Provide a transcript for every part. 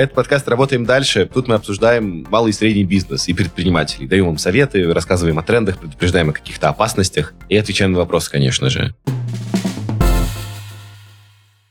Это подкаст «Работаем дальше». Тут мы обсуждаем малый и средний бизнес и предпринимателей. Даем им советы, рассказываем о трендах, предупреждаем о каких-то опасностях и отвечаем на вопросы, конечно же.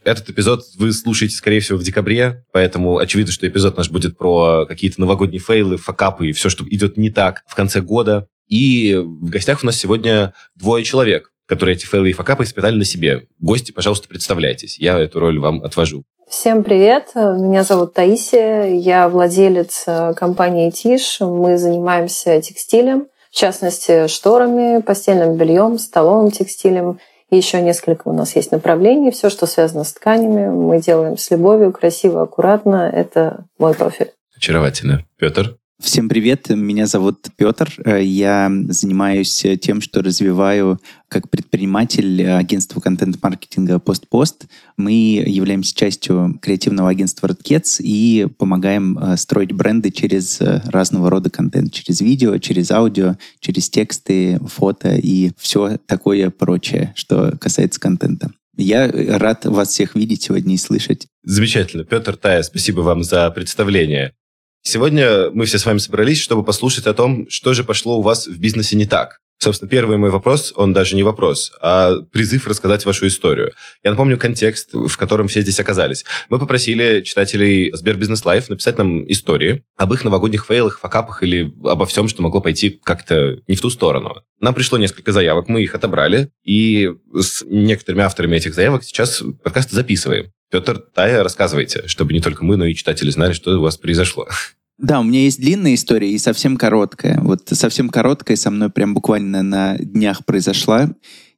Этот эпизод вы слушаете, скорее всего, в декабре, поэтому очевидно, что эпизод наш будет про какие-то новогодние фейлы, факапы и все, что идет не так в конце года. И в гостях у нас сегодня двое человек, которые эти фейлы и факапы испытали на себе. Гости, пожалуйста, представляйтесь. Я эту роль вам отвожу. Всем привет, меня зовут Таисия, я владелец э, компании Тиш. Мы занимаемся текстилем, в частности, шторами, постельным бельем, столовым текстилем. И еще несколько у нас есть направлений. Все, что связано с тканями, мы делаем с любовью, красиво, аккуратно. Это мой профиль. Очаровательно. Петр? Всем привет, меня зовут Петр. Э, я занимаюсь тем, что развиваю как предприниматель агентства контент-маркетинга «Постпост». Мы являемся частью креативного агентства «Redcats» и помогаем э, строить бренды через э, разного рода контент, через видео, через аудио, через тексты, фото и все такое прочее, что касается контента. Я рад вас всех видеть сегодня и слышать. Замечательно. Петр Тая, спасибо вам за представление. Сегодня мы все с вами собрались, чтобы послушать о том, что же пошло у вас в бизнесе не так. Собственно, первый мой вопрос, он даже не вопрос, а призыв рассказать вашу историю. Я напомню контекст, в котором все здесь оказались. Мы попросили читателей СберБизнес Live написать нам истории об их новогодних фейлах, факапах или обо всем, что могло пойти как-то не в ту сторону. Нам пришло несколько заявок, мы их отобрали, и с некоторыми авторами этих заявок сейчас подкаст записываем. Петр, Тая, рассказывайте, чтобы не только мы, но и читатели знали, что у вас произошло. Да, у меня есть длинная история и совсем короткая. Вот совсем короткая со мной прям буквально на днях произошла.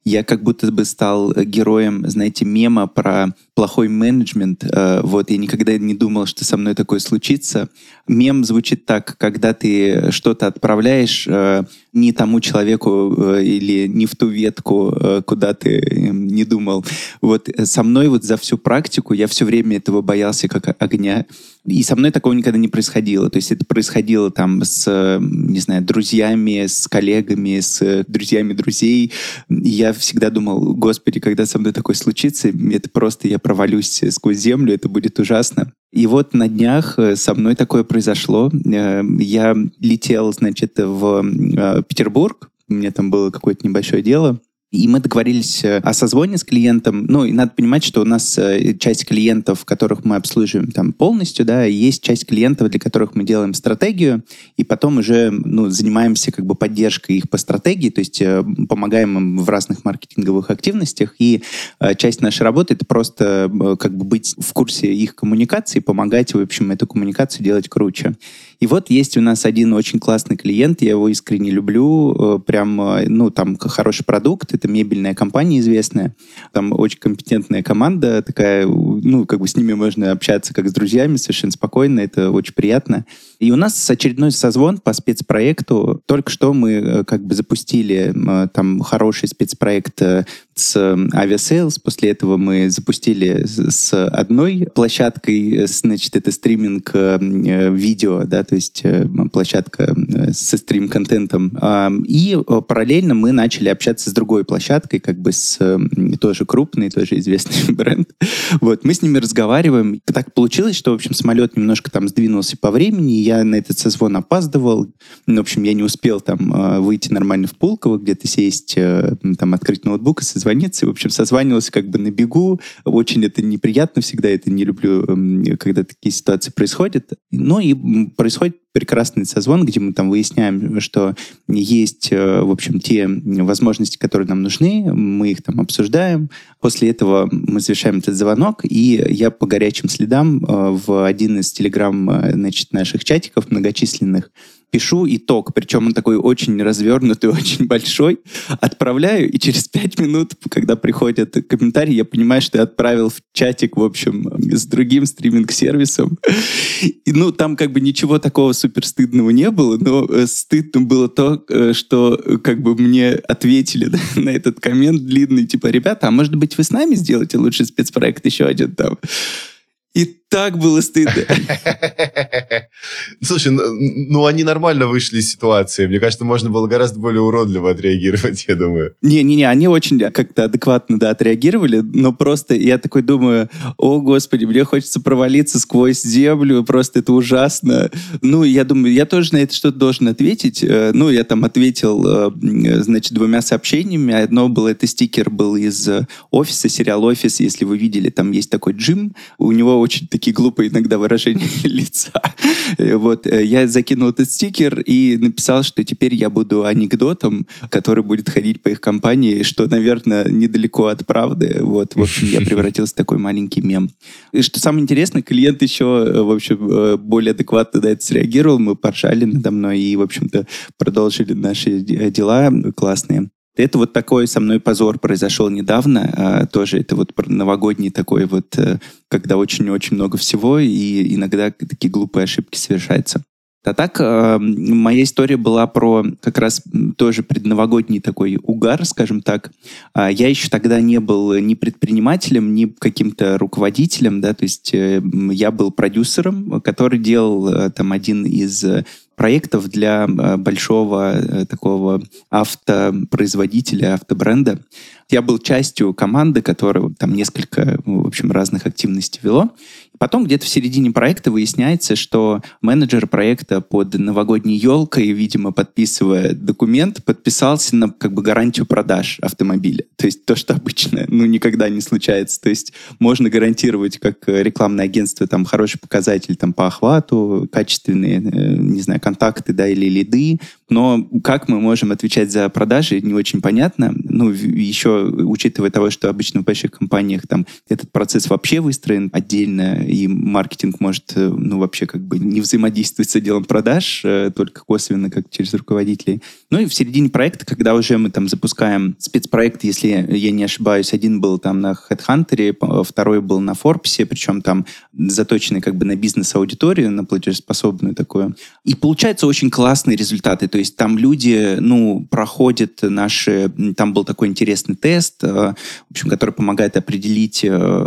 Я как будто бы стал героем, знаете, мема про плохой менеджмент. Э, вот, я никогда не думал, что со мной такое случится. Мем звучит так, когда ты что-то отправляешь э, не тому человеку э, или не в ту ветку, куда ты эм, не думал. Вот со мной вот за всю практику я все время этого боялся как огня. И со мной такого никогда не происходило. То есть это происходило там с, не знаю, друзьями, с коллегами, с друзьями друзей. Я всегда думал, господи, когда со мной такое случится, это просто я провалюсь сквозь землю, это будет ужасно. И вот на днях э, со мной такое произошло. Э, я летел, значит, в э, Петербург, у меня там было какое-то небольшое дело, и мы договорились э, о созвоне с клиентом. Ну, и надо понимать, что у нас э, часть клиентов, которых мы обслуживаем там полностью, да, есть часть клиентов, для которых мы делаем стратегию, и потом уже, ну, занимаемся как бы поддержкой их по стратегии, то есть э, помогаем им в разных маркетинговых активностях, и часть нашей работы — это просто как бы быть в курсе их коммуникации, помогать, в общем, эту коммуникацию делать круче. И вот есть у нас один очень классный клиент, я его искренне люблю, прям, ну, там хороший продукт, это мебельная компания известная, там очень компетентная команда такая, ну, как бы с ними можно общаться как с друзьями совершенно спокойно, это очень приятно. И у нас очередной созвон по спецпроекту. Только что мы э, как бы запустили э, там хороший спецпроект э, с Aviasales. После этого мы запустили с одной площадкой, значит, это стриминг видео, да, то есть площадка со стрим-контентом. И параллельно мы начали общаться с другой площадкой, как бы с тоже крупный, тоже известный бренд. Вот, мы с ними разговариваем. Так получилось, что, в общем, самолет немножко там сдвинулся по времени, я на этот созвон опаздывал. Ну, в общем, я не успел там э, выйти нормально в Пулково, где-то сесть, э, там, открыть ноутбук и созвониться. В общем, созванивался как бы на бегу. Очень это неприятно всегда, это не люблю, эм, когда такие ситуации происходят. Ну и происходит прекрасный созвон, где мы там выясняем, что есть, э, в общем, те возможности, которые нам нужны, мы их там обсуждаем. После этого мы завершаем этот звонок, и я по горячим следам э, в один из телеграм, э, значит, наших чатиков многочисленных пишу итог, причем он такой очень развернутый, очень большой, отправляю, и через пять минут, когда приходят комментарии, я понимаю, что я отправил в чатик, в общем, с другим стриминг-сервисом. И, ну, там как бы ничего такого супер стыдного не было, но э, стыдно было то, э, что э, как бы мне ответили да, на этот коммент длинный, типа, ребята, а может быть вы с нами сделаете лучший спецпроект еще один там? И так было стыдно. Слушай, ну, ну они нормально вышли из ситуации. Мне кажется, можно было гораздо более уродливо отреагировать, я думаю. Не-не-не, они очень как-то адекватно, да, отреагировали, но просто я такой думаю, о, господи, мне хочется провалиться сквозь землю, просто это ужасно. Ну, я думаю, я тоже на это что-то должен ответить. Э, ну, я там ответил, э, значит, двумя сообщениями. Одно было, это стикер был из офиса, сериал «Офис», если вы видели, там есть такой Джим, у него очень такие глупые иногда выражения лица. Вот, э, я закинул этот стикер и написал, что теперь я буду анекдотом, который будет ходить по их компании, что, наверное, недалеко от правды. Вот, в общем, я превратился в такой маленький мем. И что самое интересное, клиент еще, э, в общем, э, более адекватно на это среагировал, мы поржали надо мной и, в общем-то, продолжили наши дела классные. Это вот такой со мной позор произошел недавно. А, тоже это вот новогодний такой вот, э, когда очень-очень много всего, и иногда такие глупые ошибки совершаются. А так, э, моя история была про как раз тоже предновогодний такой угар, скажем так. А, я еще тогда не был ни предпринимателем, ни каким-то руководителем, да, то есть э, я был продюсером, который делал там один из проектов для большого такого автопроизводителя, автобренда. Я был частью команды, которая там несколько, в общем, разных активностей вело. Потом где-то в середине проекта выясняется, что менеджер проекта под новогодней елкой, видимо, подписывая документ, подписался на как бы гарантию продаж автомобиля. То есть то, что обычно ну, никогда не случается. То есть можно гарантировать, как рекламное агентство, там хороший показатель там, по охвату, качественные, э, не знаю, контакты да, или лиды, но как мы можем отвечать за продажи, не очень понятно. Ну, еще учитывая того, что обычно в больших компаниях там этот процесс вообще выстроен отдельно, и маркетинг может, э, ну, вообще как бы не взаимодействовать с отделом продаж, э, только косвенно, как через руководителей. Ну и в середине проекта, когда уже мы там запускаем спецпроект, если я не ошибаюсь, один был там на HeadHunter, второй был на Forbes, причем там заточенный как бы на бизнес-аудиторию, на платежеспособную такую. И получаются очень классные результаты. То есть там люди, ну, проходят наши... Там был такой интересный тест, э, в общем, который помогает определить,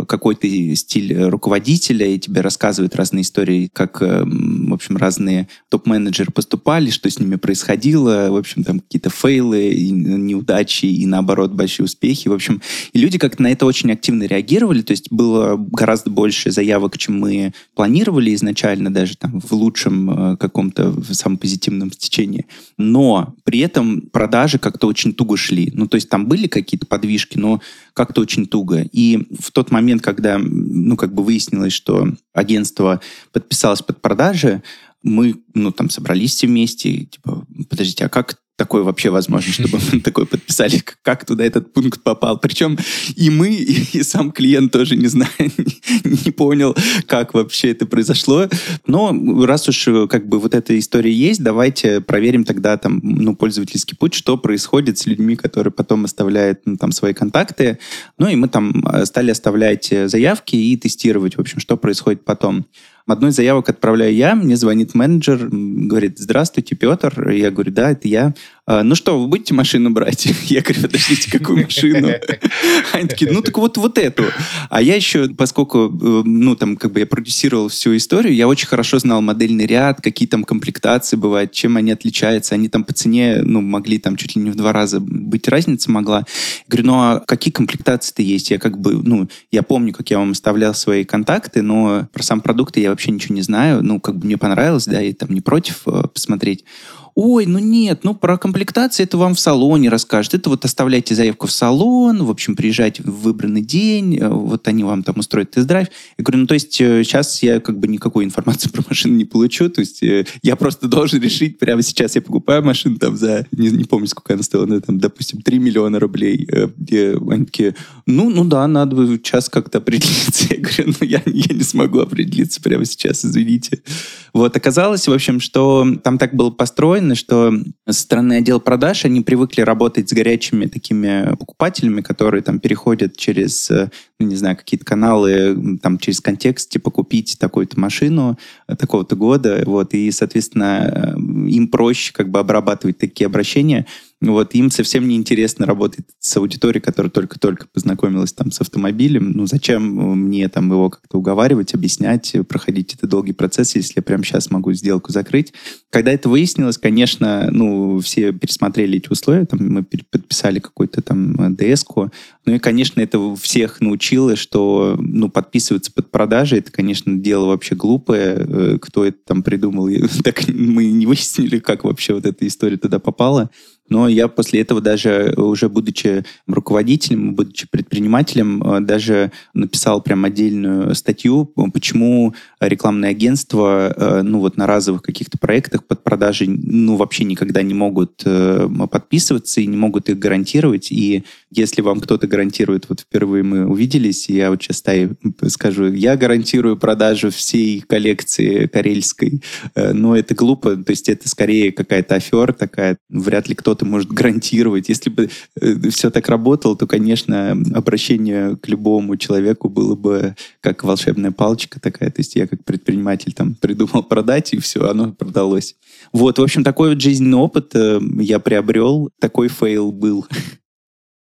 какой ты стиль руководителя, руководителя, и тебе рассказывают разные истории, как, э, в общем, разные топ-менеджеры поступали, что с ними происходило, в общем, там какие-то фейлы, и неудачи, и наоборот, большие успехи. В общем, и люди как-то на это очень активно реагировали, то есть было гораздо больше заявок, чем мы планировали изначально, даже там в лучшем э, каком-то, в самом позитивном стечении. Но при этом продажи как-то очень туго шли. Ну, то есть там были какие-то подвижки, но как-то очень туго. И в тот момент, когда, ну, как бы выяснилось, что агентство подписалось под продажи, мы, ну, там, собрались все вместе, типа, подождите, а как такое вообще возможно, чтобы мы такое подписали, как туда этот пункт попал. Причем и мы, и, сам клиент тоже не знаю, не, понял, как вообще это произошло. Но раз уж как бы вот эта история есть, давайте проверим тогда там, ну, пользовательский путь, что происходит с людьми, которые потом оставляют ну, там свои контакты. Ну, и мы там э, стали оставлять э, заявки и тестировать, в общем, что происходит потом. Одну из заявок отправляю я, мне звонит менеджер, говорит, здравствуйте, Петр. Я говорю, да, это я. «А, ну что, вы будете машину брать? Я говорю, подождите, какую машину? Они такие, ну так вот, вот эту. А я еще, поскольку, э, ну там, как бы я продюсировал всю историю, я очень хорошо знал модельный ряд, какие там комплектации бывают, чем они отличаются. Они там по цене, ну, могли там чуть ли не в два раза быть разница могла. Я говорю, ну а какие комплектации-то есть? Я как бы, ну, я помню, как я вам оставлял свои контакты, но про сам продукт я вообще ничего не знаю. Ну, как бы мне понравилось, да, и там не против э, посмотреть ой, ну нет, ну про комплектацию это вам в салоне расскажут. Это вот оставляйте заявку в салон, в общем, приезжайте в выбранный день, э, вот они вам там устроят тест-драйв. Я говорю, ну то есть сейчас э, я как бы никакой информации про машину не получу, то есть э, я просто должен решить прямо сейчас, я покупаю машину там за, не, не помню, сколько она стоила, ну, там, допустим, 3 миллиона рублей. Они такие, ну, ну да, надо сейчас как-то определиться. Я говорю, ну я, я не смогу определиться прямо сейчас, извините. Вот, оказалось, в общем, что там так было построено, что со стороны отдел продаж они привыкли работать с горячими такими покупателями, которые там переходят через, э, ну, не знаю, какие-то каналы, там, через контекст, типа, купить такую-то машину э, такого-то года, вот, и, соответственно, э, им проще как бы обрабатывать такие обращения. Вот, им совсем не интересно работать с аудиторией, которая только-только познакомилась там с автомобилем. Ну, зачем мне там его как-то уговаривать, объяснять, проходить этот долгий процесс, если я прямо сейчас могу сделку закрыть. Когда это выяснилось, конечно, ну, все пересмотрели эти условия, там мы подписали какую-то там ДС-ку. Ну и, конечно, это всех научило, что, ну, подписываться под продажи, это, конечно, дело вообще глупое. Э, кто это там придумал, так мы не выяснили, как вообще вот эта история туда попала. Но я после этого даже, уже будучи руководителем, будучи предпринимателем, э, даже написал прям отдельную статью, почему рекламные агентства, э, ну вот на разовых каких-то проектах под продажи, ну вообще никогда не могут э, подписываться и не могут их гарантировать. И если вам кто-то гарантирует, вот впервые мы увиделись, я вот сейчас скажу, я гарантирую продажу всей коллекции карельской, но это глупо, то есть это скорее какая-то афера такая, вряд ли кто кто-то может гарантировать. Если бы э, все так работало, то, конечно, обращение к любому человеку было бы как волшебная палочка такая. То есть я как предприниматель там придумал продать, и все, оно продалось. Вот, в общем, такой вот жизненный опыт э, я приобрел, такой фейл был.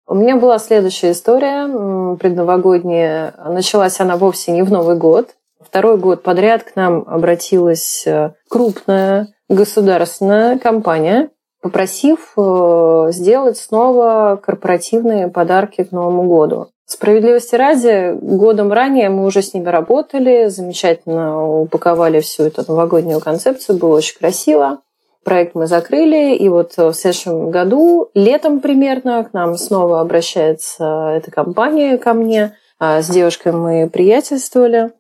У меня была следующая история предновогодняя. Началась она вовсе не в Новый год. Второй год подряд к нам обратилась э, крупная государственная компания, попросив э, сделать снова корпоративные подарки к Новому году. Справедливости ради, годом ранее мы уже с ними работали, замечательно упаковали всю эту новогоднюю концепцию, было очень красиво. Проект мы закрыли, и вот в следующем году, летом примерно, к нам снова обращается эта компания ко мне. А с девушкой мы приятельствовали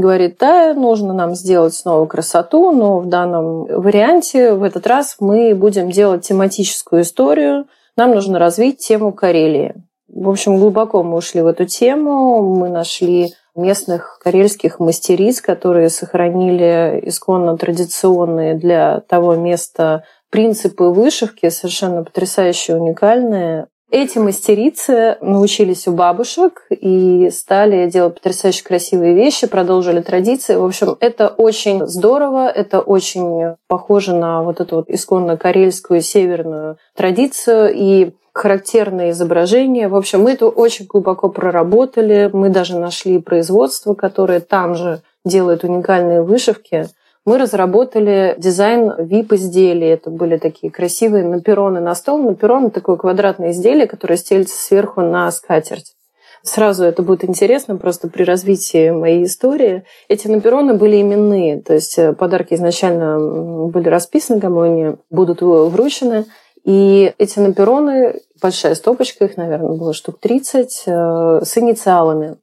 говорит, да, нужно нам сделать снова красоту, но в данном варианте в этот раз мы будем делать тематическую историю. Нам нужно развить тему Карелии. В общем, глубоко мы ушли в эту тему. Мы нашли местных карельских мастериц, которые сохранили исконно традиционные для того места принципы вышивки, совершенно потрясающие, уникальные. Эти мастерицы научились у бабушек и стали делать потрясающе красивые вещи, продолжили традиции. В общем, это очень здорово, это очень похоже на вот эту вот исконно карельскую северную традицию и характерные изображения. В общем, мы это очень глубоко проработали. Мы даже нашли производство, которое там же делает уникальные вышивки мы разработали дизайн VIP-изделий. Это были такие красивые напероны на стол. Наперон — такое квадратное изделие, которое стелится сверху на скатерть. Сразу это будет интересно просто при развитии моей истории. Эти напероны были именные, то есть э, подарки изначально были расписаны, кому они будут вручены. И эти напероны, большая стопочка, их, наверное, было штук 30, э, с инициалами.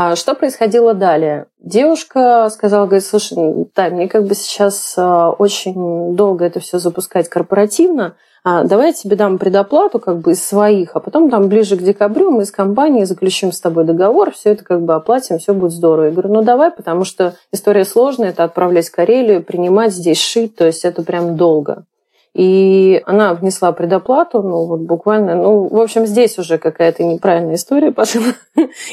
А что происходило далее? Девушка сказала, говорит, слушай, да, мне как бы сейчас а, очень долго это все запускать корпоративно, а давай я тебе дам предоплату как бы из своих, а потом там ближе к декабрю мы с компанией заключим с тобой договор, все это как бы оплатим, все будет здорово. Я говорю, ну давай, потому что история сложная, это отправлять в Карелию, принимать здесь, шить, то есть это прям долго. И она внесла предоплату, ну вот буквально, ну, в общем, здесь уже какая-то неправильная история пошла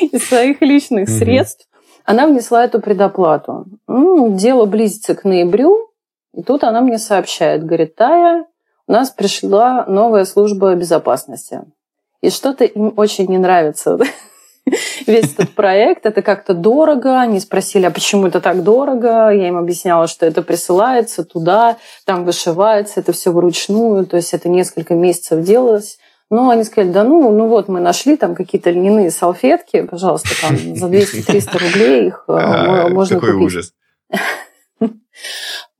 из своих личных средств. Она внесла эту предоплату. Дело близится к ноябрю, и тут она мне сообщает, говорит, Тая, у нас пришла новая служба безопасности. И что-то им очень не нравится. весь этот проект. Это как-то дорого. Они спросили, а почему это так дорого? Я им объясняла, что это присылается туда, там вышивается, это все вручную. То есть это несколько месяцев делалось. Но они сказали, да ну, ну вот мы нашли там какие-то льняные салфетки, пожалуйста, там за 200-300 рублей их а, можно какой купить. ужас.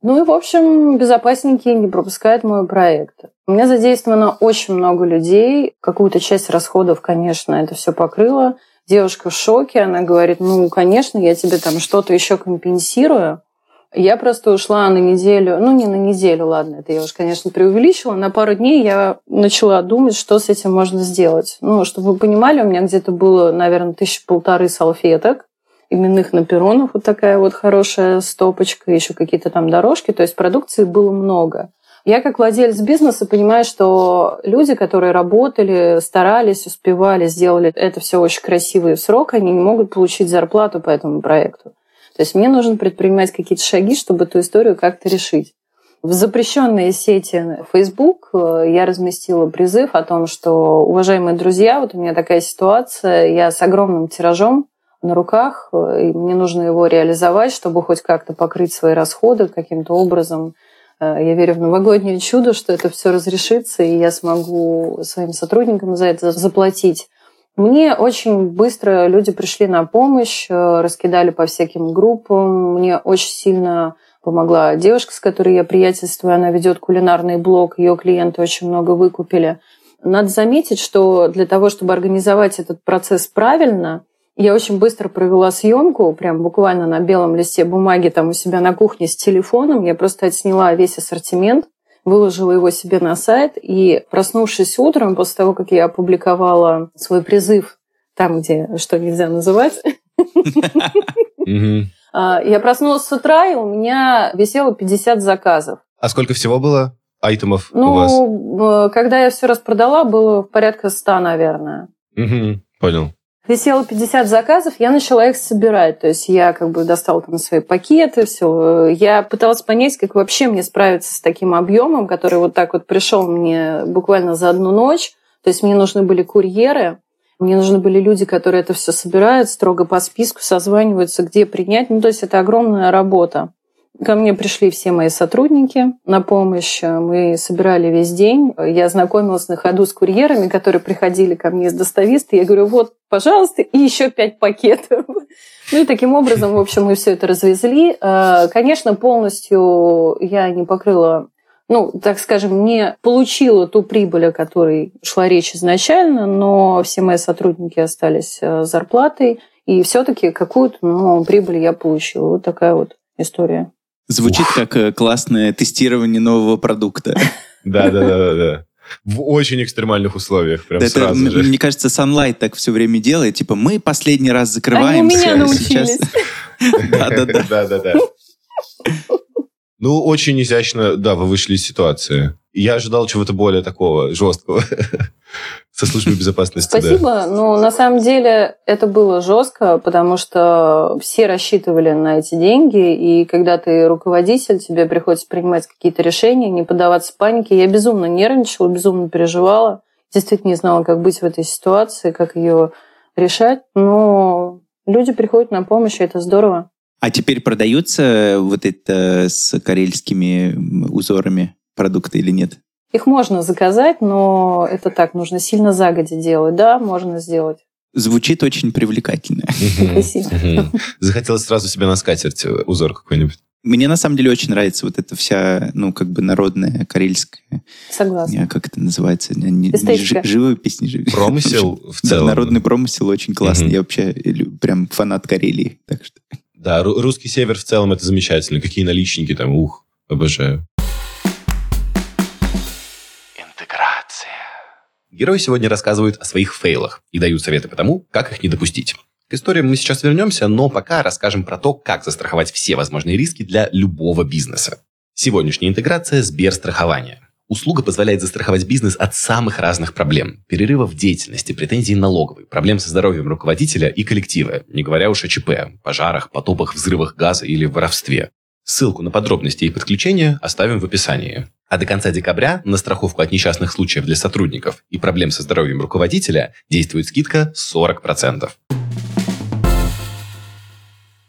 Ну и, в общем, безопасники не пропускают мой проект. У меня задействовано очень много людей. Какую-то часть расходов, конечно, это все покрыло. Девушка в шоке, она говорит, ну, конечно, я тебе там что-то еще компенсирую. Я просто ушла на неделю, ну, не на неделю, ладно, это я уж, конечно, преувеличила. На пару дней я начала думать, что с этим можно сделать. Ну, чтобы вы понимали, у меня где-то было, наверное, тысячи полторы салфеток именных наперонов, вот такая вот хорошая стопочка, еще какие-то там дорожки. То есть продукции было много. Я как владелец бизнеса понимаю, что люди, которые работали, старались, успевали, сделали это все очень красиво и в срок, они не могут получить зарплату по этому проекту. То есть мне нужно предпринимать какие-то шаги, чтобы эту историю как-то решить. В запрещенной сети Facebook э, я разместила призыв о том, что, уважаемые друзья, вот у меня такая ситуация, я с огромным тиражом на руках, э, и мне нужно его реализовать, чтобы хоть как-то покрыть свои расходы каким-то образом. Э, я верю в новогоднее чудо, что это все разрешится, и я смогу своим сотрудникам за это заплатить. Мне очень быстро люди пришли на помощь, раскидали по всяким группам. Мне очень сильно помогла девушка, с которой я приятельствую, она ведет кулинарный блог, ее клиенты очень много выкупили. Надо заметить, что для того, чтобы организовать этот процесс правильно, я очень быстро провела съемку, прям буквально на белом листе бумаги там у себя на кухне с телефоном. Я просто отсняла весь ассортимент, выложила его себе на сайт, и проснувшись утром, после того, как я опубликовала свой призыв там, где что нельзя называть, А, я проснулась с утра, и у меня висело 50 заказов. А сколько всего было айтемов ну, у вас? когда я все распродала, было порядка 100, наверное. Угу, понял. Висело 50 заказов, я начала их собирать. То есть я как бы достала там свои пакеты, все. Я пыталась понять, как вообще мне справиться с таким объемом, который вот так вот пришел мне буквально за одну ночь. То есть мне нужны были курьеры, мне нужны были люди, которые это все собирают строго по списку, созваниваются, где принять. Ну, то есть это огромная работа. Ко мне пришли все мои сотрудники на помощь. Мы собирали весь день. Я знакомилась на ходу с курьерами, которые приходили ко мне из достависта. Я говорю, вот, пожалуйста, и еще пять пакетов. Ну и таким образом, в общем, мы все это развезли. Э, конечно, полностью я не покрыла ну, так скажем, не получила ту прибыль, о которой шла речь изначально, но все мои сотрудники остались э, с зарплатой, и все-таки какую-то ну, прибыль я получила. Вот такая вот история. Звучит Ух. как э, классное тестирование нового продукта. Да, да, да, да. В очень экстремальных условиях, прям это, сразу же. Мне кажется, Sunlight так все время делает. Типа, мы последний раз закрываемся. Они меня научились. Да, Ну, очень изящно, да, вы вышли из ситуации. Я ожидал чего-то более такого жесткого со службой безопасности. Спасибо. Да. Ну, на самом деле это было жестко, потому что все рассчитывали на эти деньги, и когда ты руководитель, тебе приходится принимать какие-то решения, не поддаваться панике. Я безумно нервничала, безумно переживала. Действительно не знала, как быть в этой ситуации, как ее решать. Но люди приходят на помощь, и это здорово. А теперь продаются вот это с карельскими узорами продукты или нет? Их можно заказать, но это так, нужно сильно загоди делать. Да, можно сделать. Звучит очень привлекательно. Спасибо. Захотелось сразу себе на скатерть узор какой-нибудь. Мне на самом деле очень нравится вот эта вся, ну, как бы народная карельская. Согласна. Как это называется? Не, не, живопись, не живопись. Промысел в целом. Народный промысел очень классный. Я вообще прям фанат Карелии. Так что... Да, русский север в целом это замечательно. Какие наличники там, ух, обожаю. Интеграция. Герои сегодня рассказывают о своих фейлах и дают советы по тому, как их не допустить. К историям мы сейчас вернемся, но пока расскажем про то, как застраховать все возможные риски для любого бизнеса. Сегодняшняя интеграция – Сберстрахование. Услуга позволяет застраховать бизнес от самых разных проблем. Перерывов в деятельности, претензий налоговой, проблем со здоровьем руководителя и коллектива, не говоря уж о ЧП, пожарах, потопах, взрывах газа или воровстве. Ссылку на подробности и подключения оставим в описании. А до конца декабря на страховку от несчастных случаев для сотрудников и проблем со здоровьем руководителя действует скидка 40%.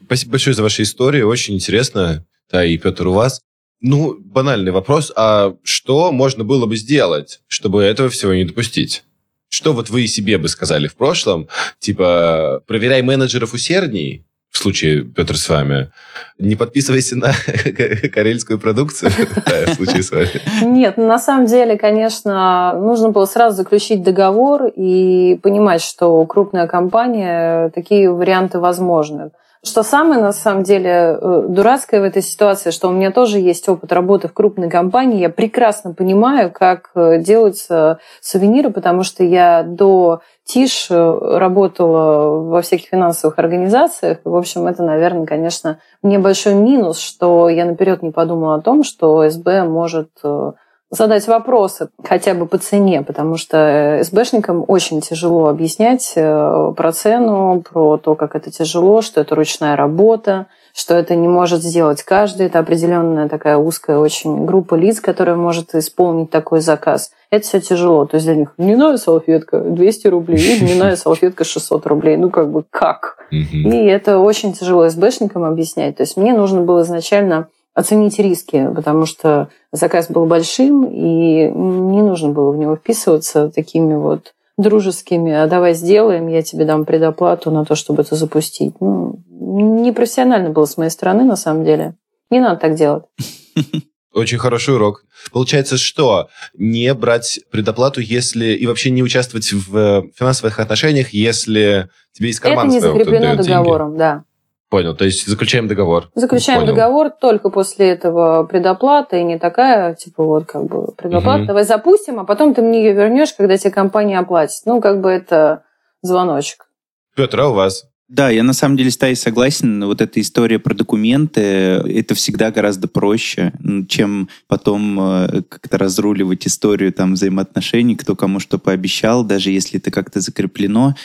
Спасибо большое за ваши истории, очень интересно. Да, и Петр, у вас. Ну, банальный вопрос. А что можно было бы сделать, чтобы этого всего не допустить? Что вот вы себе бы сказали в прошлом? Типа, проверяй менеджеров усердней, в случае, Петр, с вами, не подписывайся на карельскую продукцию, в случае с вами. Нет, на самом деле, конечно, нужно было сразу заключить договор и понимать, что крупная компания, такие варианты возможны. Что самое, на самом деле, э, дурацкое в этой ситуации, что у меня тоже есть опыт работы в крупной компании. Я прекрасно понимаю, как э, делаются сувениры, потому что я до ТИШ э, работала во всяких финансовых организациях. В общем, это, наверное, конечно, мне большой минус, что я наперед не подумала о том, что СБ может задать вопросы хотя бы по цене, потому что э, СБшникам очень тяжело объяснять э, про цену, про то, как это тяжело, что это ручная работа, что это не может сделать каждый, это определенная такая узкая очень группа лиц, которая может исполнить такой заказ. Это все тяжело. То есть для них льняная салфетка 200 рублей и льняная салфетка 600 рублей. Ну, как бы как? И это очень тяжело СБшникам объяснять. То есть мне нужно было изначально оценить риски, потому что заказ был большим, и не нужно было в него вписываться такими вот дружескими, а давай сделаем, я тебе дам предоплату на то, чтобы это запустить. Ну, непрофессионально было с моей стороны, на самом деле. Не надо так делать. Очень хороший урок. Получается, что не брать предоплату, если и вообще не участвовать в финансовых отношениях, если тебе из кармана Это не закреплено договором, деньги. да. Понял, то есть заключаем договор. Заключаем Понял. договор только после этого предоплата, и не такая, типа, вот, как бы, предоплата, угу. давай запустим, а потом ты мне ее вернешь, когда тебе компания оплатит. Ну, как бы это звоночек. Петр, а у вас? Да, я на самом деле с Таей согласен. Вот эта история про документы, это всегда гораздо проще, чем потом э, как-то разруливать историю там взаимоотношений, кто кому что пообещал, даже если это как-то закреплено,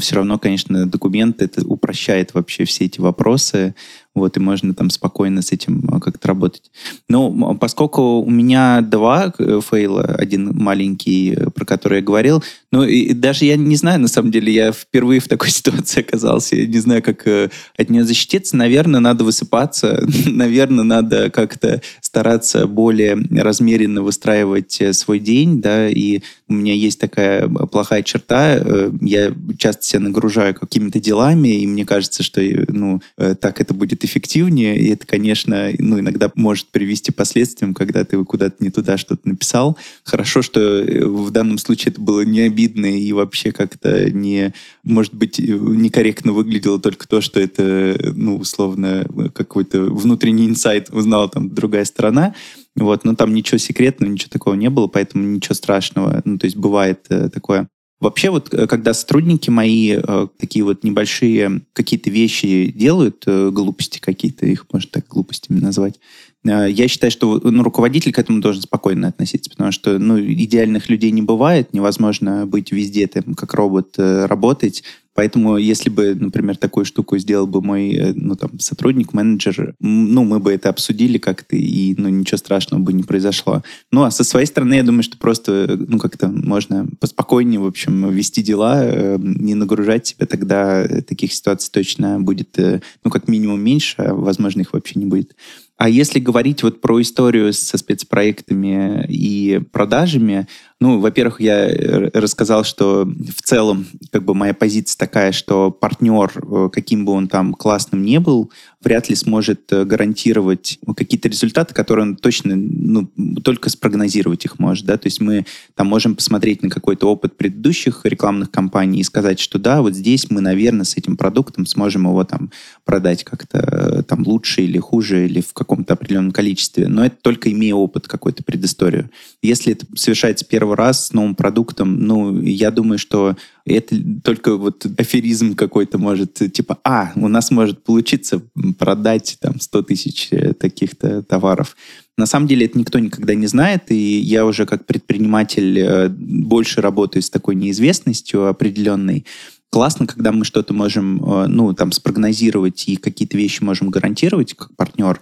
все равно, конечно, документы это упрощает вообще все эти вопросы вот, и можно там спокойно с этим а, как-то работать. Но поскольку у меня два э, фейла, один маленький, э, про который я говорил, ну, и даже я не знаю, на самом деле, я впервые в такой ситуации оказался, я не знаю, как э, от нее защититься. Наверное, надо высыпаться, наверное, надо как-то стараться более размеренно выстраивать свой день, да, и у меня есть такая плохая черта, я часто себя нагружаю какими-то делами, и мне кажется, что, ну, так это будет эффективнее, и это, конечно, ну, иногда может привести к последствиям, когда ты куда-то не туда что-то написал. Хорошо, что э, в данном случае это было не обидно и вообще как-то не, может быть, э, некорректно выглядело только то, что это, ну, условно, какой-то внутренний инсайт узнала там другая сторона. Вот, но там ничего секретного, ничего такого не было, поэтому ничего страшного. Ну, то есть бывает э, такое. Вообще вот, э, когда сотрудники мои э, такие вот небольшие какие-то вещи делают, э, глупости какие-то, их можно так глупостями назвать, э, я считаю, что ну, руководитель к этому должен спокойно относиться, потому что ну, идеальных людей не бывает, невозможно быть везде там, как робот, э, работать. Поэтому, если бы, например, такую штуку сделал бы мой э, ну, там, сотрудник, менеджер, ну, мы бы это обсудили как-то, и ну, ничего страшного бы не произошло. Ну, а со своей стороны, я думаю, что просто, ну, как-то можно поспокойнее, в общем, вести дела, э, не нагружать себя, тогда таких ситуаций точно будет, э, ну, как минимум меньше, а, возможно, их вообще не будет. А если говорить вот про историю со спецпроектами и продажами, ну, во-первых, я рассказал, что в целом как бы моя позиция такая, что партнер, э, каким бы он там классным не был, вряд ли сможет э, гарантировать какие-то результаты, которые он точно, ну, только спрогнозировать их может, да, то есть мы там можем посмотреть на какой-то опыт предыдущих рекламных кампаний и сказать, что да, вот здесь мы, наверное, с этим продуктом сможем его там продать как-то э, там лучше или хуже, или в каком-то определенном количестве, но это только имея опыт какой-то предысторию. Если это совершается первый раз с новым продуктом, ну, я думаю, что это только вот аферизм какой-то может, типа, а, у нас может получиться продать там 100 тысяч э, таких-то товаров. На самом деле это никто никогда не знает, и я уже как предприниматель э, больше работаю с такой неизвестностью определенной. Классно, когда мы что-то можем, э, ну, там, спрогнозировать и какие-то вещи можем гарантировать как партнер,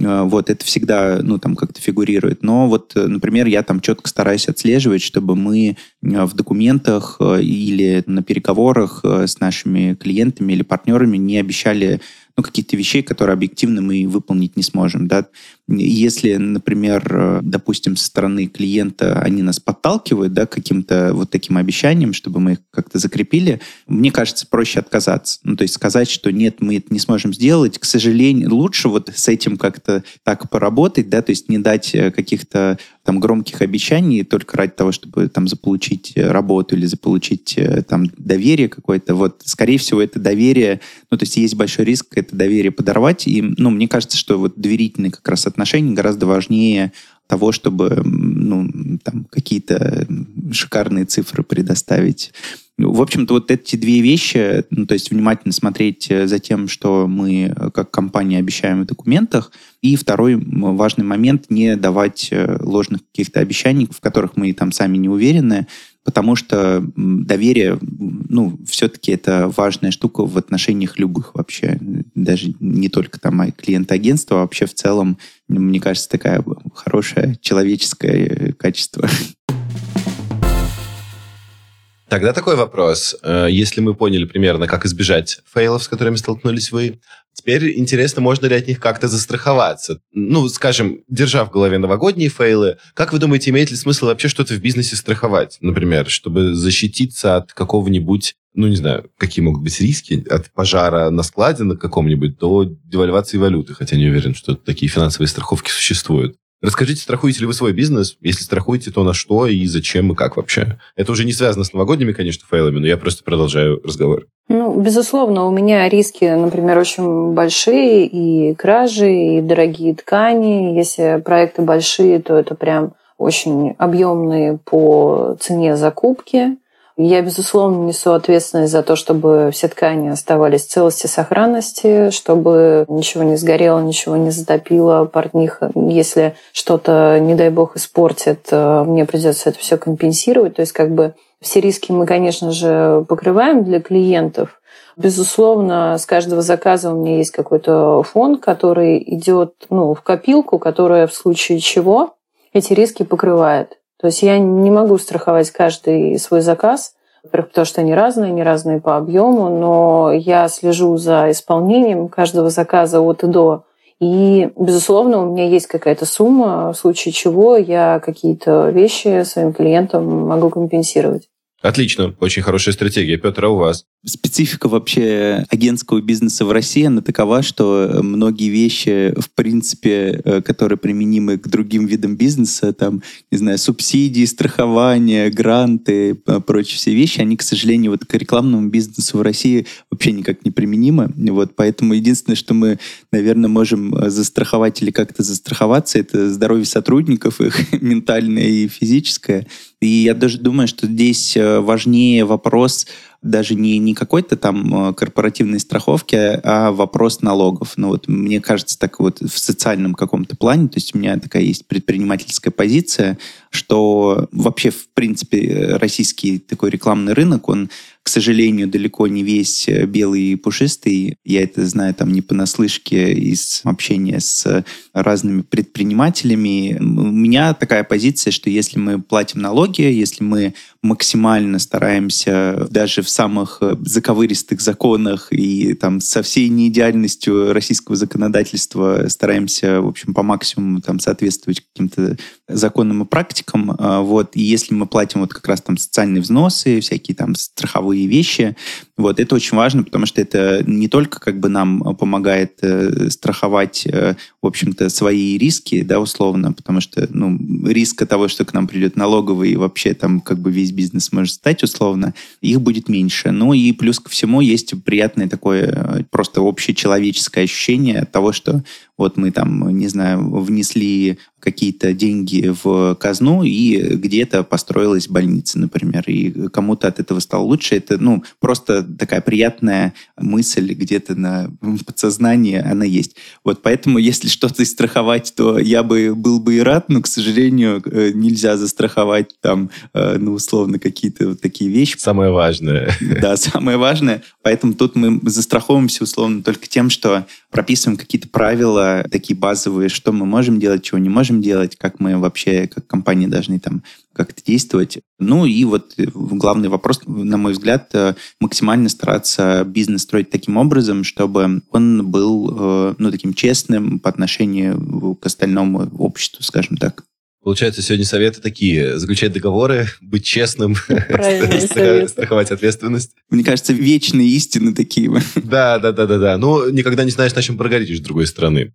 вот, это всегда, ну, там как-то фигурирует. Но вот, э, например, я там четко стараюсь отслеживать, чтобы мы э, в документах или на переговорах с нашими клиентами или партнерами не обещали ну, каких-то вещей, которые объективно мы выполнить не сможем. Да? Если, например, допустим, со стороны клиента они нас подталкивают да, каким-то вот таким обещанием, чтобы мы их как-то закрепили, мне кажется, проще отказаться. Ну, то есть сказать, что нет, мы это не сможем сделать. К сожалению, лучше вот с этим как-то так поработать, да, то есть не дать э, каких-то там громких обещаний только ради того, чтобы там заполучить э, работу или заполучить э, там доверие какое-то. Вот, скорее всего, это доверие, ну, то есть есть большой риск это доверие подорвать. И, ну, мне кажется, что вот доверительные как раз отношения гораздо важнее того, чтобы ну, там, какие-то шикарные цифры предоставить. В общем-то, вот эти две вещи, ну, то есть внимательно смотреть э, за тем, что мы э, как компания обещаем в документах, и второй важный момент, не давать э, ложных каких-то обещаний, в которых мы там сами не уверены, потому что доверие, ну, все-таки это важная штука в отношениях любых вообще, даже не только там клиент-агентства, а вообще в целом, мне кажется, такая хорошее человеческое качество. Тогда такой вопрос. Э, если мы поняли примерно, как избежать фейлов, с которыми столкнулись вы, теперь интересно, можно ли от них как-то застраховаться? Ну, скажем, держа в голове новогодние фейлы, как вы думаете, имеет ли смысл вообще что-то в бизнесе страховать? Например, чтобы защититься от какого-нибудь ну, не знаю, какие могут быть риски, от пожара на складе на каком-нибудь до девальвации валюты, хотя не уверен, что такие финансовые страховки существуют. Расскажите, страхуете ли вы свой бизнес? Если страхуете, то на что и зачем и как вообще? Это уже не связано с новогодними, конечно, фейлами, но я просто продолжаю разговор. Ну, безусловно, у меня риски, например, очень большие, и кражи, и дорогие ткани. Если проекты большие, то это прям очень объемные по цене закупки. Я, безусловно, несу ответственность за то, чтобы все ткани оставались в целости и сохранности, чтобы ничего не сгорело, ничего не затопило портних. Если что-то, не дай бог, испортит, э, мне придется это все компенсировать. То есть как бы все риски мы, конечно же, покрываем для клиентов. Безусловно, с каждого заказа у меня есть какой-то фонд, который идет ну, в копилку, которая в случае чего эти риски покрывает. То есть я не могу страховать каждый свой заказ, во-первых, потому что они разные, они разные по объему, но я слежу за исполнением каждого заказа от и до. И, безусловно, у меня есть какая-то сумма, в случае чего я какие-то вещи своим клиентам могу компенсировать. Отлично, очень хорошая стратегия. Петр, а у вас? Специфика вообще агентского бизнеса в России, она такова, что многие вещи, в принципе, э, которые применимы к другим видам бизнеса, там, не знаю, субсидии, страхование, гранты, прочие все вещи, они, к сожалению, вот к рекламному бизнесу в России вообще никак не применимы. Вот, поэтому единственное, что мы, наверное, можем э, застраховать или как-то застраховаться, это здоровье сотрудников, их ментальное и физическое. И я даже думаю, что здесь э, важнее вопрос даже не, не какой-то там э, корпоративной страховки, а вопрос налогов. Ну вот мне кажется, так вот в социальном каком-то плане, то есть у меня такая есть предпринимательская позиция, что вообще, в принципе, российский такой рекламный рынок, он сожалению, далеко не весь э, белый и пушистый. Я это знаю там не понаслышке из общения с разными предпринимателями. У меня такая позиция, что если мы платим налоги, если мы максимально стараемся даже в самых э, заковыристых законах и там со всей неидеальностью российского законодательства стараемся, в общем, по максимуму там соответствовать каким-то законам и практикам. А, вот. И если мы платим вот как раз там социальные взносы, всякие там страховые вещи, вот, это очень важно, потому что это не только как бы нам помогает э, страховать, э, в общем-то, свои риски, да, условно, потому что, ну, риска того, что к нам придет налоговый и вообще там как бы весь бизнес может стать условно, их будет меньше. Ну и плюс ко всему есть приятное такое э, просто общечеловеческое ощущение от того, что вот мы там, не знаю, внесли какие-то деньги в казну, и где-то построилась больница, например, и кому-то от этого стало лучше. Это, ну, просто такая приятная мысль где-то на подсознании, она есть. Вот поэтому, если что-то страховать, то я бы был бы и рад, но, к сожалению, э, нельзя застраховать там, э, ну, условно, какие-то вот такие вещи. Самое важное. Да, самое важное. Поэтому тут мы застраховываемся, условно, только тем, что прописываем какие-то правила такие базовые, что мы можем делать, чего не можем делать, как мы вообще, как компания должны там как-то действовать. Ну и вот главный вопрос, на мой взгляд, э, максимально стараться бизнес строить таким образом, чтобы он был э, ну, таким честным по отношению к остальному обществу, скажем так. Получается, сегодня советы такие. Заключать договоры, быть честным, страховать ответственность. Мне кажется, вечные истины такие. Да, да, да, да, да. Ну, никогда не знаешь, на чем прогоришь с другой стороны.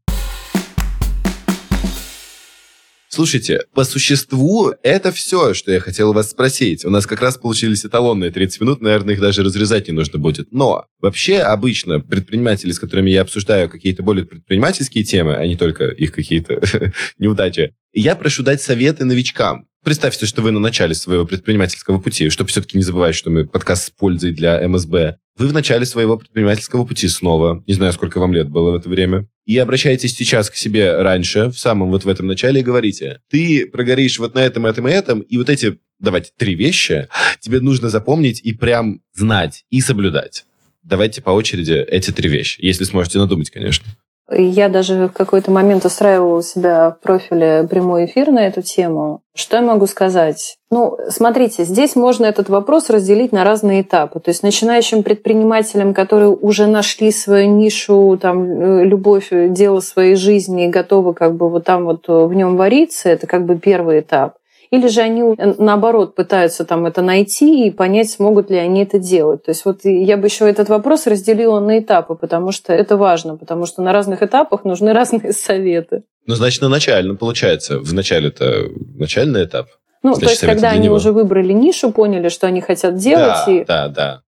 Слушайте, по существу это все, что я хотел вас спросить. У нас как раз получились эталонные 30 минут, наверное, их даже разрезать не нужно будет. Но вообще обычно предприниматели, с которыми я обсуждаю какие-то более предпринимательские темы, а не только их какие-то неудачи, я прошу дать советы новичкам. Представьте, что вы на начале своего предпринимательского пути, чтобы все-таки не забывать, что мы подкаст с пользой для МСБ. Вы в начале своего предпринимательского пути снова, не знаю, сколько вам лет было в это время, и обращаетесь сейчас к себе раньше, в самом вот в этом начале, и говорите, ты прогоришь вот на этом, этом и этом, и вот эти давайте три вещи, тебе нужно запомнить и прям знать, и соблюдать. Давайте по очереди эти три вещи, если сможете надумать, конечно. Я даже в какой-то момент устраивала у себя в профиле прямой эфир на эту тему. Что я могу сказать? Ну, смотрите, здесь можно этот вопрос разделить на разные этапы. То есть начинающим предпринимателям, которые уже нашли свою нишу, там, э, любовь, дело своей жизни и готовы как бы вот там вот в нем вариться, это как бы первый этап. Или же они, э, наоборот, пытаются там это найти и понять, смогут ли они это делать. То есть вот я бы еще этот вопрос разделила на этапы, потому что это важно, потому что на разных этапах нужны разные советы. Ну, значит, на начальном получается. В начале это начальный этап. Ну, значит, то есть, когда они него. уже выбрали нишу, поняли, что они хотят делать. Да, и... да, да.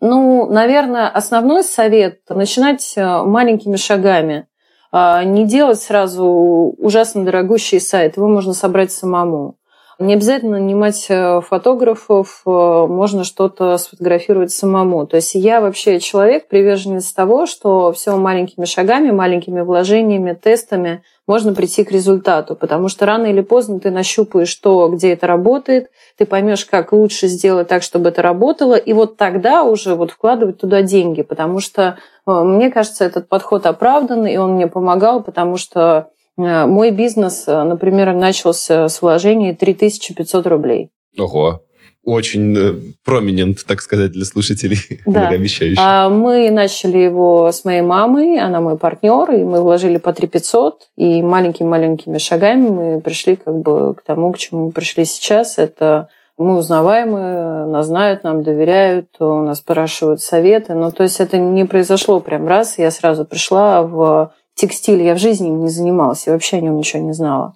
Ну, наверное, основной совет – начинать э, маленькими шагами. А, не делать сразу ужасно дорогущий сайт. Его можно собрать самому. Не обязательно нанимать э, фотографов, э, можно что-то сфотографировать самому. То есть я вообще человек, приверженец того, что все маленькими шагами, маленькими вложениями, тестами можно прийти к результату, потому что рано или поздно ты нащупаешь то, где это работает, ты поймешь, как лучше сделать так, чтобы это работало, и вот тогда уже вот вкладывать туда деньги, потому что э, мне кажется, этот подход оправдан, и он мне помогал, потому что мой бизнес, э, например, начался с вложений 3500 рублей. Ого, очень э, проминент, так сказать, для слушателей, да. многообещающий. А мы начали его с моей мамой, она мой партнер, и мы вложили по 3 500, и маленькими-маленькими шагами мы пришли как бы к тому, к чему мы пришли сейчас. Это мы узнаваемые, нас знают, нам доверяют, у нас спрашивают советы. Ну, то есть это не произошло прям раз, я сразу пришла в текстиль я в жизни им не занималась, я вообще о нем ничего не знала.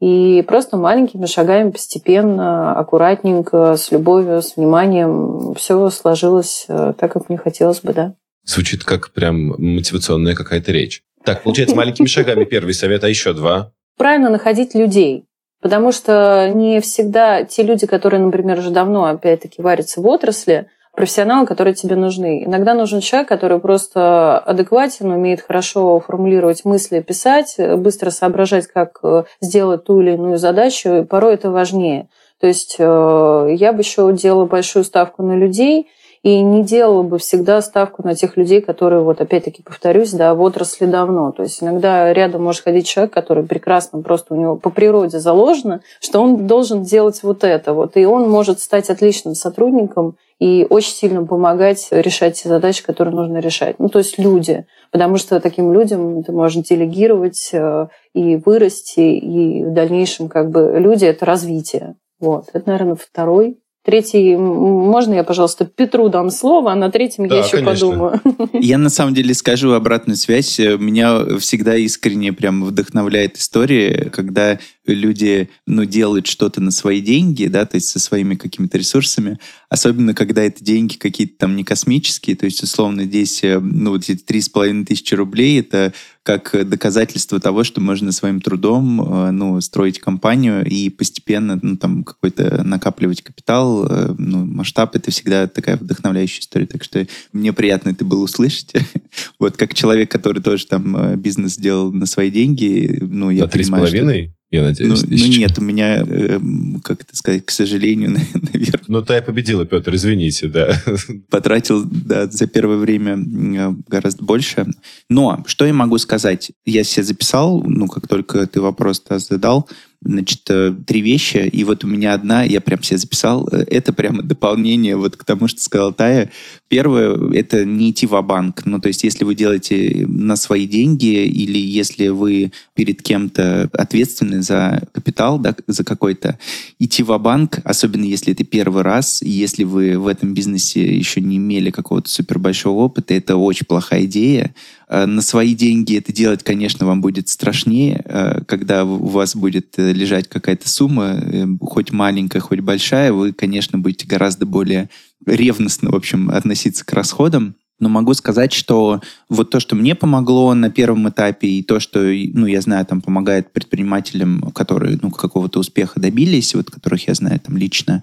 И просто маленькими шагами постепенно, аккуратненько, с любовью, с вниманием все сложилось э, так, как мне хотелось бы, да. Звучит как прям мотивационная какая-то речь. Так, получается, маленькими шагами первый совет, а еще два? Правильно находить людей. Потому что не всегда те люди, которые, например, уже давно, опять-таки, варятся в отрасли, профессионалы, которые тебе нужны. Иногда нужен человек, который просто адекватен, умеет хорошо формулировать мысли, писать, быстро соображать, как э, сделать ту или иную задачу, и порой это важнее. То есть э, я бы еще делала большую ставку на людей и не делала бы всегда ставку на тех людей, которые, вот опять-таки повторюсь, да, в отрасли давно. То есть иногда рядом может ходить человек, который прекрасно просто у него по природе заложено, что он должен делать вот это. Вот, и он может стать отличным сотрудником и очень сильно помогать решать те задачи, которые нужно решать. Ну, то есть люди. Потому что таким людям ты можешь делегировать э, и вырасти, и в дальнейшем как бы люди — это развитие. Вот. Это, наверное, второй Третий, можно я, пожалуйста, Петру дам слово, а на третьем да, я еще конечно. подумаю. Я на самом деле скажу обратную связь. Меня всегда искренне прям вдохновляет история, когда люди ну, делают что-то на свои деньги, да, то есть со своими какими-то ресурсами, особенно когда это деньги какие-то там не космические, то есть условно здесь э, ну, вот эти три с половиной тысячи рублей, это как доказательство того, что можно своим трудом э, ну, строить компанию и постепенно ну, там какой-то накапливать капитал, э, ну, масштаб, это всегда такая вдохновляющая история. Так что мне приятно это было услышать. вот как человек, который тоже там э, бизнес сделал на свои деньги, ну, я на три с половиной? Я надеюсь. Ну, ну нет, у меня, э, как это сказать, к сожалению, наверное. Ну, ты победила, Петр, извините, да. Потратил, да, за первое время гораздо больше. Но, что я могу сказать? Я себе записал, ну, как только ты вопрос задал, значит, э, три вещи, и вот у меня одна, я прям себе записал, э, это прямо дополнение вот к тому, что сказал Тая. Первое, это не идти в банк ну, то есть если вы делаете на свои деньги или если вы перед кем-то ответственны за капитал, да, за какой-то, идти в банк особенно если это первый раз, и если вы в этом бизнесе еще не имели какого-то супер большого опыта, это очень плохая идея, Э, на свои деньги это делать, конечно, вам будет страшнее, когда у вас будет лежать какая-то сумма, хоть маленькая, хоть большая, вы, конечно, будете гораздо более ревностно, в общем, относиться к расходам. Но могу сказать, что вот то, что мне помогло на первом этапе, и то, что, ну, я знаю, там помогает предпринимателям, которые, ну, какого-то успеха добились, вот которых я знаю там лично,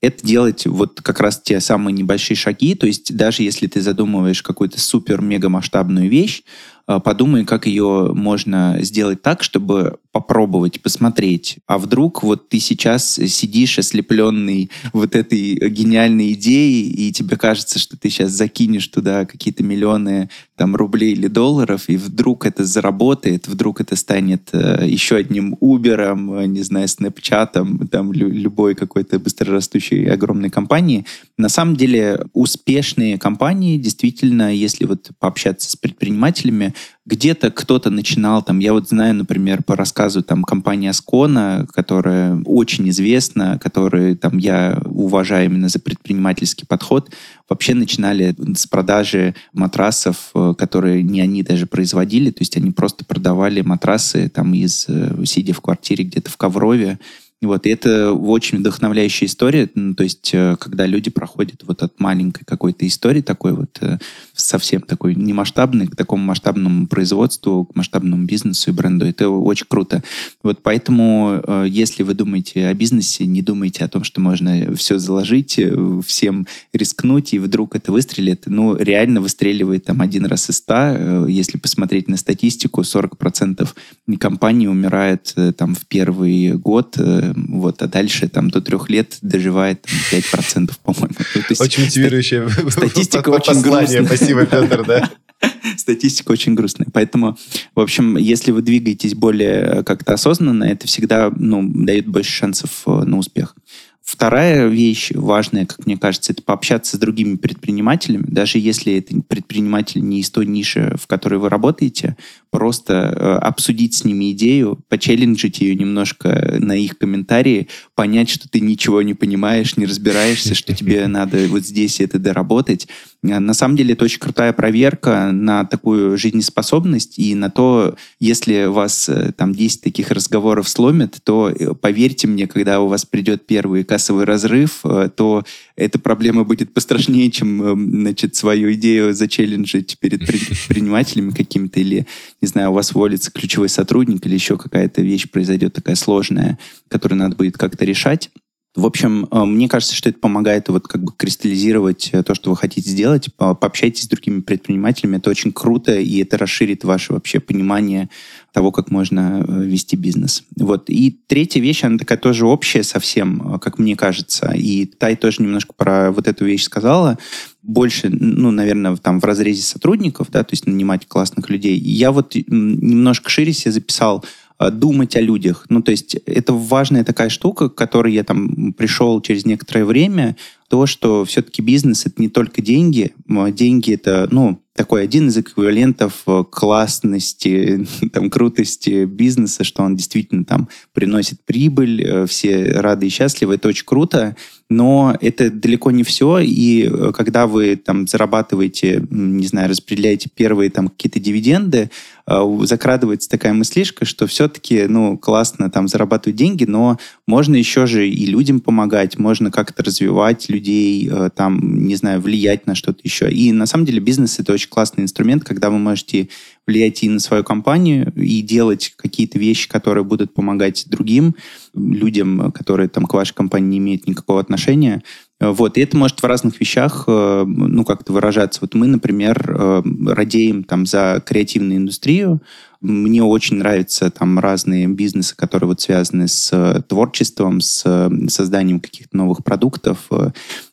это делать вот как раз те самые небольшие шаги. То есть даже если ты задумываешь какую-то супер-мега масштабную вещь, а, подумай, как ее можно сделать так, чтобы попробовать, посмотреть. А вдруг вот ты сейчас сидишь ослепленный вот этой гениальной идеей, и тебе кажется, что ты сейчас закинешь туда какие-то миллионы там рублей или долларов, и вдруг это заработает, вдруг это станет э, еще одним Uber, э, не знаю, Snapchat, там лю- любой какой-то быстрорастущей огромной компании. На самом деле успешные компании действительно, если вот пообщаться с предпринимателями, где-то кто-то начинал, там, я вот знаю, например, по рассказу там компании Аскона, которая очень известна, которую там я уважаю именно за предпринимательский подход, вообще начинали с продажи матрасов, э, которые не они даже производили, то есть они просто продавали матрасы там из, э, сидя в квартире где-то в Коврове, вот, и это очень вдохновляющая история, ну, то есть, э, когда люди проходят вот от маленькой какой-то истории, такой вот э, совсем такой немасштабной, к такому масштабному производству, к масштабному бизнесу и бренду, это очень круто. Вот поэтому, э, если вы думаете о бизнесе, не думайте о том, что можно все заложить, всем рискнуть, и вдруг это выстрелит. Ну, реально выстреливает там один раз из ста. Если посмотреть на статистику, 40% компаний умирает там в первый год, вот, а дальше там до трех лет доживает там, 5%, по-моему. Ну, очень мотивирующая статистика очень грустная. Спасибо, Петр, да. Статистика очень грустная. Поэтому, в общем, если вы двигаетесь более как-то осознанно, это всегда ну, дает больше шансов э, на успех. Вторая вещь важная, как мне кажется, это пообщаться с другими предпринимателями, даже если это предприниматель не из той ниши, в которой вы работаете, просто э, обсудить с ними идею, почелленджить ее немножко на их комментарии, понять, что ты ничего не понимаешь, не разбираешься, что тебе надо вот здесь это доработать. Э, на самом деле это очень крутая проверка на такую жизнеспособность и на то, если вас э, там 10 таких разговоров сломят, то э, поверьте мне, когда у вас придет первый кассовый разрыв, то эта проблема будет пострашнее, чем э, значит, свою идею зачелленджить перед предпринимателями какими-то, или, не знаю, у вас уволится ключевой сотрудник, или еще какая-то вещь произойдет такая сложная, которую надо будет как-то решать. В общем, э, мне кажется, что это помогает вот как бы кристаллизировать то, что вы хотите сделать. Пообщайтесь с другими предпринимателями. Это очень круто, и это расширит ваше вообще понимание того, как можно э, вести бизнес. Вот. И третья вещь, она такая тоже общая совсем, э, как мне кажется. И Тай тоже немножко про вот эту вещь сказала. Больше, ну, наверное, там в разрезе сотрудников, да, то есть нанимать классных людей. Я вот немножко шире себе записал э, думать о людях. Ну, то есть это важная такая штука, к которой я там пришел через некоторое время, то, что все-таки бизнес — это не только деньги. Деньги — это, ну, такой один из эквивалентов э, классности, там, крутости бизнеса, что он действительно там приносит прибыль, э, все рады и счастливы, это очень круто, но это далеко не все, и э, когда вы там зарабатываете, не знаю, распределяете первые там какие-то дивиденды, закрадывается такая мыслишка, что все-таки, ну, классно там зарабатывать деньги, но можно еще же и людям помогать, можно как-то развивать людей, там, не знаю, влиять на что-то еще. И на самом деле бизнес — это очень классный инструмент, когда вы можете влиять и на свою компанию, и делать какие-то вещи, которые будут помогать другим людям, которые там к вашей компании не имеют никакого отношения. Вот, и это может в разных вещах, э, ну, как-то выражаться. Вот мы, например, э, радеем там за креативную индустрию, мне очень нравятся там разные бизнесы, которые вот связаны с э, творчеством, с э, созданием каких-то новых продуктов.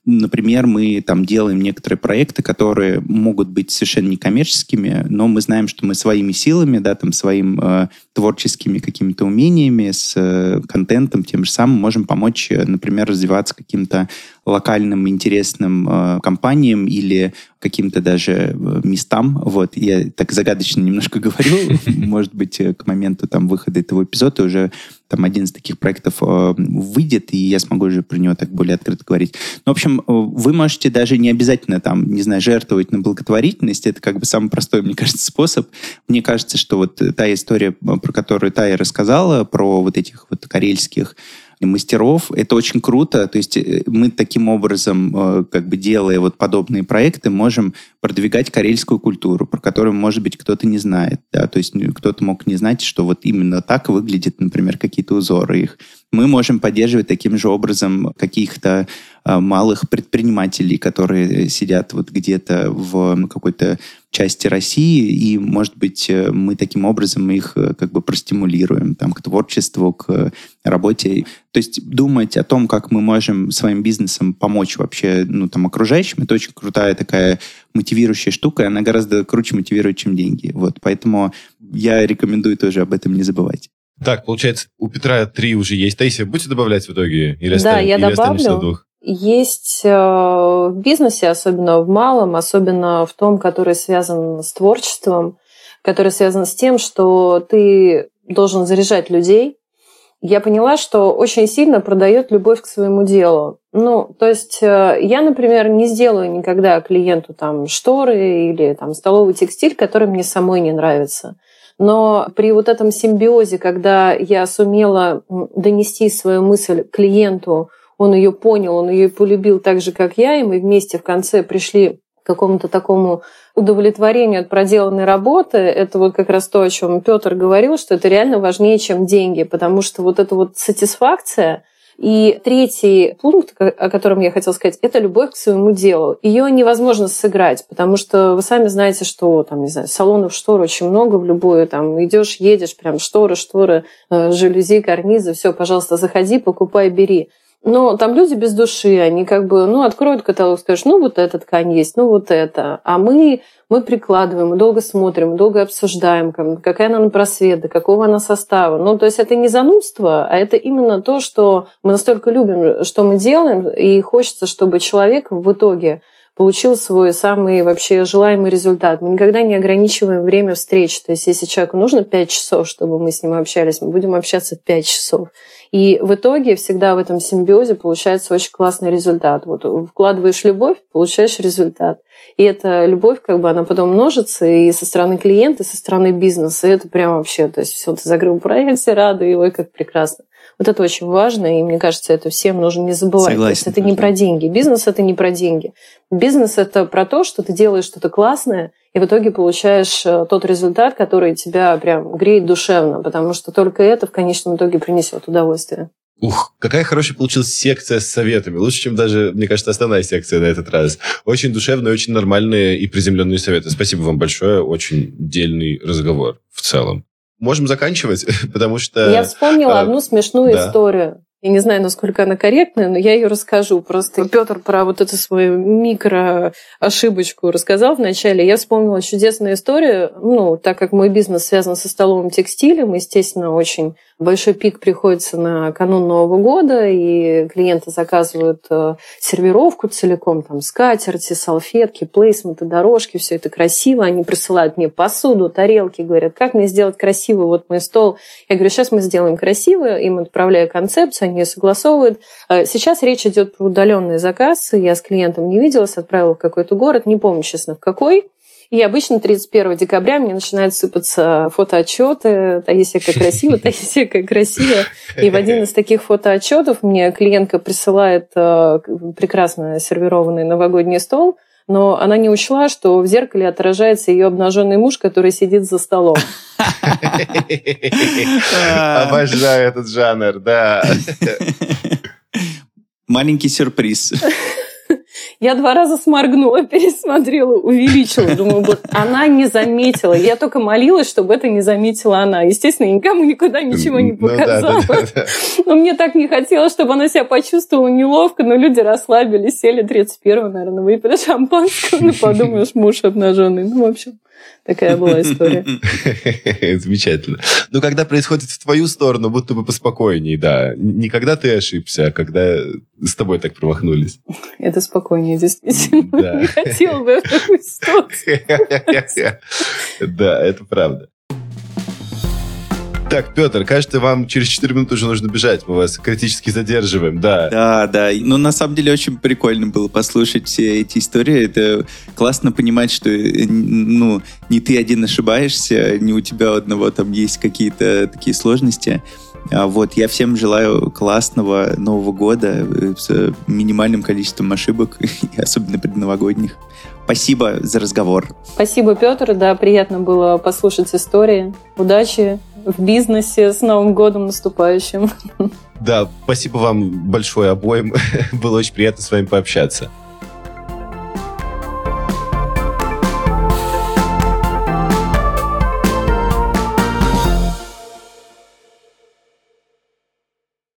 Э, например, мы там делаем некоторые проекты, которые могут быть совершенно некоммерческими, но мы знаем, что мы своими силами, да, там своим э, творческими какими-то умениями, с э, контентом тем же самым можем помочь, например, развиваться каким-то локальным интересным э, компаниям или каким-то даже э, местам. Вот, я так загадочно немножко говорю. Может быть, э, к моменту там выхода этого эпизода уже там один из таких проектов э, выйдет, и я смогу уже про него так более открыто говорить. Ну, в общем, э, вы можете даже не обязательно там, не знаю, жертвовать на благотворительность. Это как бы самый простой, мне кажется, способ. Мне кажется, что вот та история, про которую Тая рассказала, про вот этих вот карельских мастеров. Это очень круто. То есть э, мы таким образом, э, как бы делая вот подобные проекты, можем продвигать карельскую культуру, про которую, может быть, кто-то не знает. Да? То есть кто-то мог не знать, что вот именно так выглядят, например, какие-то узоры их. Мы можем поддерживать таким же образом каких-то а, малых предпринимателей, которые сидят вот где-то в какой-то части России, и, может быть, э, мы таким образом их э, как бы простимулируем там, к творчеству, к работе. То есть думать о том, как мы можем своим бизнесом помочь вообще ну, там, окружающим, это очень крутая такая мотивирующая штука, и она гораздо круче мотивирует, чем деньги. Вот, поэтому я рекомендую тоже об этом не забывать. Так, получается, у Петра три уже есть. Таисия, будете добавлять в итоге? Или да, оставим, я или добавлю. Есть э, в бизнесе, особенно в малом, особенно в том, который связан с творчеством, который связан с тем, что ты должен заряжать людей. Я поняла, что очень сильно продает любовь к своему делу. Ну, то есть э, я, например, не сделаю никогда клиенту там шторы или там столовый текстиль, который мне самой не нравится. Но при вот этом симбиозе, когда я сумела донести свою мысль клиенту, он ее понял, он ее полюбил так же, как я, и мы вместе в конце пришли к какому-то такому удовлетворению от проделанной работы, это вот как раз то, о чем Петр говорил, что это реально важнее, чем деньги, потому что вот эта вот сатисфакция, и третий пункт, о котором я хотела сказать, это любовь к своему делу. Ее невозможно сыграть, потому что вы сами знаете, что там, не знаю, салонов штор очень много в любую, там идешь, едешь, прям шторы, шторы, э, жалюзи, карнизы, все, пожалуйста, заходи, покупай, бери. Но там люди без души, они как бы, ну, откроют каталог, скажут, ну, вот эта ткань есть, ну, вот это. А мы, мы прикладываем, мы долго смотрим, долго обсуждаем, какая она на просвет, какого она состава. Ну, то есть это не занудство, а это именно то, что мы настолько любим, что мы делаем, и хочется, чтобы человек в итоге получил свой самый вообще желаемый результат. Мы никогда не ограничиваем время встреч. То есть если человеку нужно 5 часов, чтобы мы с ним общались, мы будем общаться 5 часов. И в итоге всегда в этом симбиозе получается очень классный результат. Вот вкладываешь любовь, получаешь результат. И эта любовь, как бы, она потом множится и со стороны клиента, и со стороны бизнеса. И это прям вообще, то есть все, ты закрыл проект, все рады, и ой, как прекрасно. Вот это очень важно, и мне кажется, это всем нужно не забывать. Согласен, то есть это не про деньги. Бизнес это не про деньги. Бизнес это про то, что ты делаешь что-то классное, и в итоге получаешь э, тот результат, который тебя прям греет душевно, потому что только это в конечном итоге принесет удовольствие. Ух, какая хорошая получилась секция с советами. Лучше, чем даже, мне кажется, основная секция на этот раз. Очень душевные, очень нормальные и приземленные советы. Спасибо вам большое. Очень дельный разговор в целом. Можем заканчивать, потому что... Я вспомнила а, одну смешную да. историю. Я не знаю, насколько она корректная, но я ее расскажу. Просто Петр про вот эту свою микро ошибочку рассказал вначале. Я вспомнила чудесную историю. Ну, так как мой бизнес связан со столовым текстилем, естественно, очень большой пик приходится на канун Нового года, и клиенты заказывают э, сервировку целиком, там скатерти, салфетки, плейсменты, дорожки, все это красиво. Они присылают мне посуду, тарелки, говорят, как мне сделать красиво вот мой стол. Я говорю, сейчас мы сделаем красиво, им отправляю концепцию, они ее согласовывают. Э, сейчас речь идет про удаленный заказ. Я с клиентом не виделась, отправила в какой-то город, не помню, честно, в какой. И обычно 31 декабря мне начинают сыпаться фотоотчеты. Таисия, как красиво, Таисия, как красиво. И в один из таких фотоотчетов мне клиентка присылает э, прекрасно сервированный новогодний стол, но она не учла, что в зеркале отражается ее обнаженный муж, который сидит за столом. Обожаю этот жанр, да. Маленький сюрприз. Я два раза сморгнула, пересмотрела, увеличила. Думаю, вот она не заметила. Я только молилась, чтобы это не заметила она. Естественно, никому никуда ничего не показала. Ну, да, да, да, но мне так не хотелось, чтобы она себя почувствовала неловко, но люди расслабились, сели 31 наверное, выпили шампанского, ну, подумаешь, муж обнаженный. Ну, в общем, Такая была история. Замечательно. Но когда происходит в твою сторону, будто бы поспокойнее, да. Не когда ты ошибся, а когда с тобой так промахнулись. Это спокойнее, действительно. Да. Не хотела бы в такую ситуацию. Да, это правда. Так, Петр, кажется, вам через 4 минуты уже нужно бежать. Мы вас критически задерживаем, да. Да, да. Ну, на самом деле, очень прикольно было послушать все эти истории. Это классно понимать, что э, ну, не ты один ошибаешься, не у тебя одного там есть какие-то такие сложности. А вот я всем желаю классного Нового года э, с минимальным количеством ошибок, особенно предновогодних. Спасибо за разговор. Спасибо, Петр. Да, приятно было послушать истории. Удачи в бизнесе. С Новым годом наступающим. Да, спасибо вам большое обоим. Было очень приятно с вами пообщаться.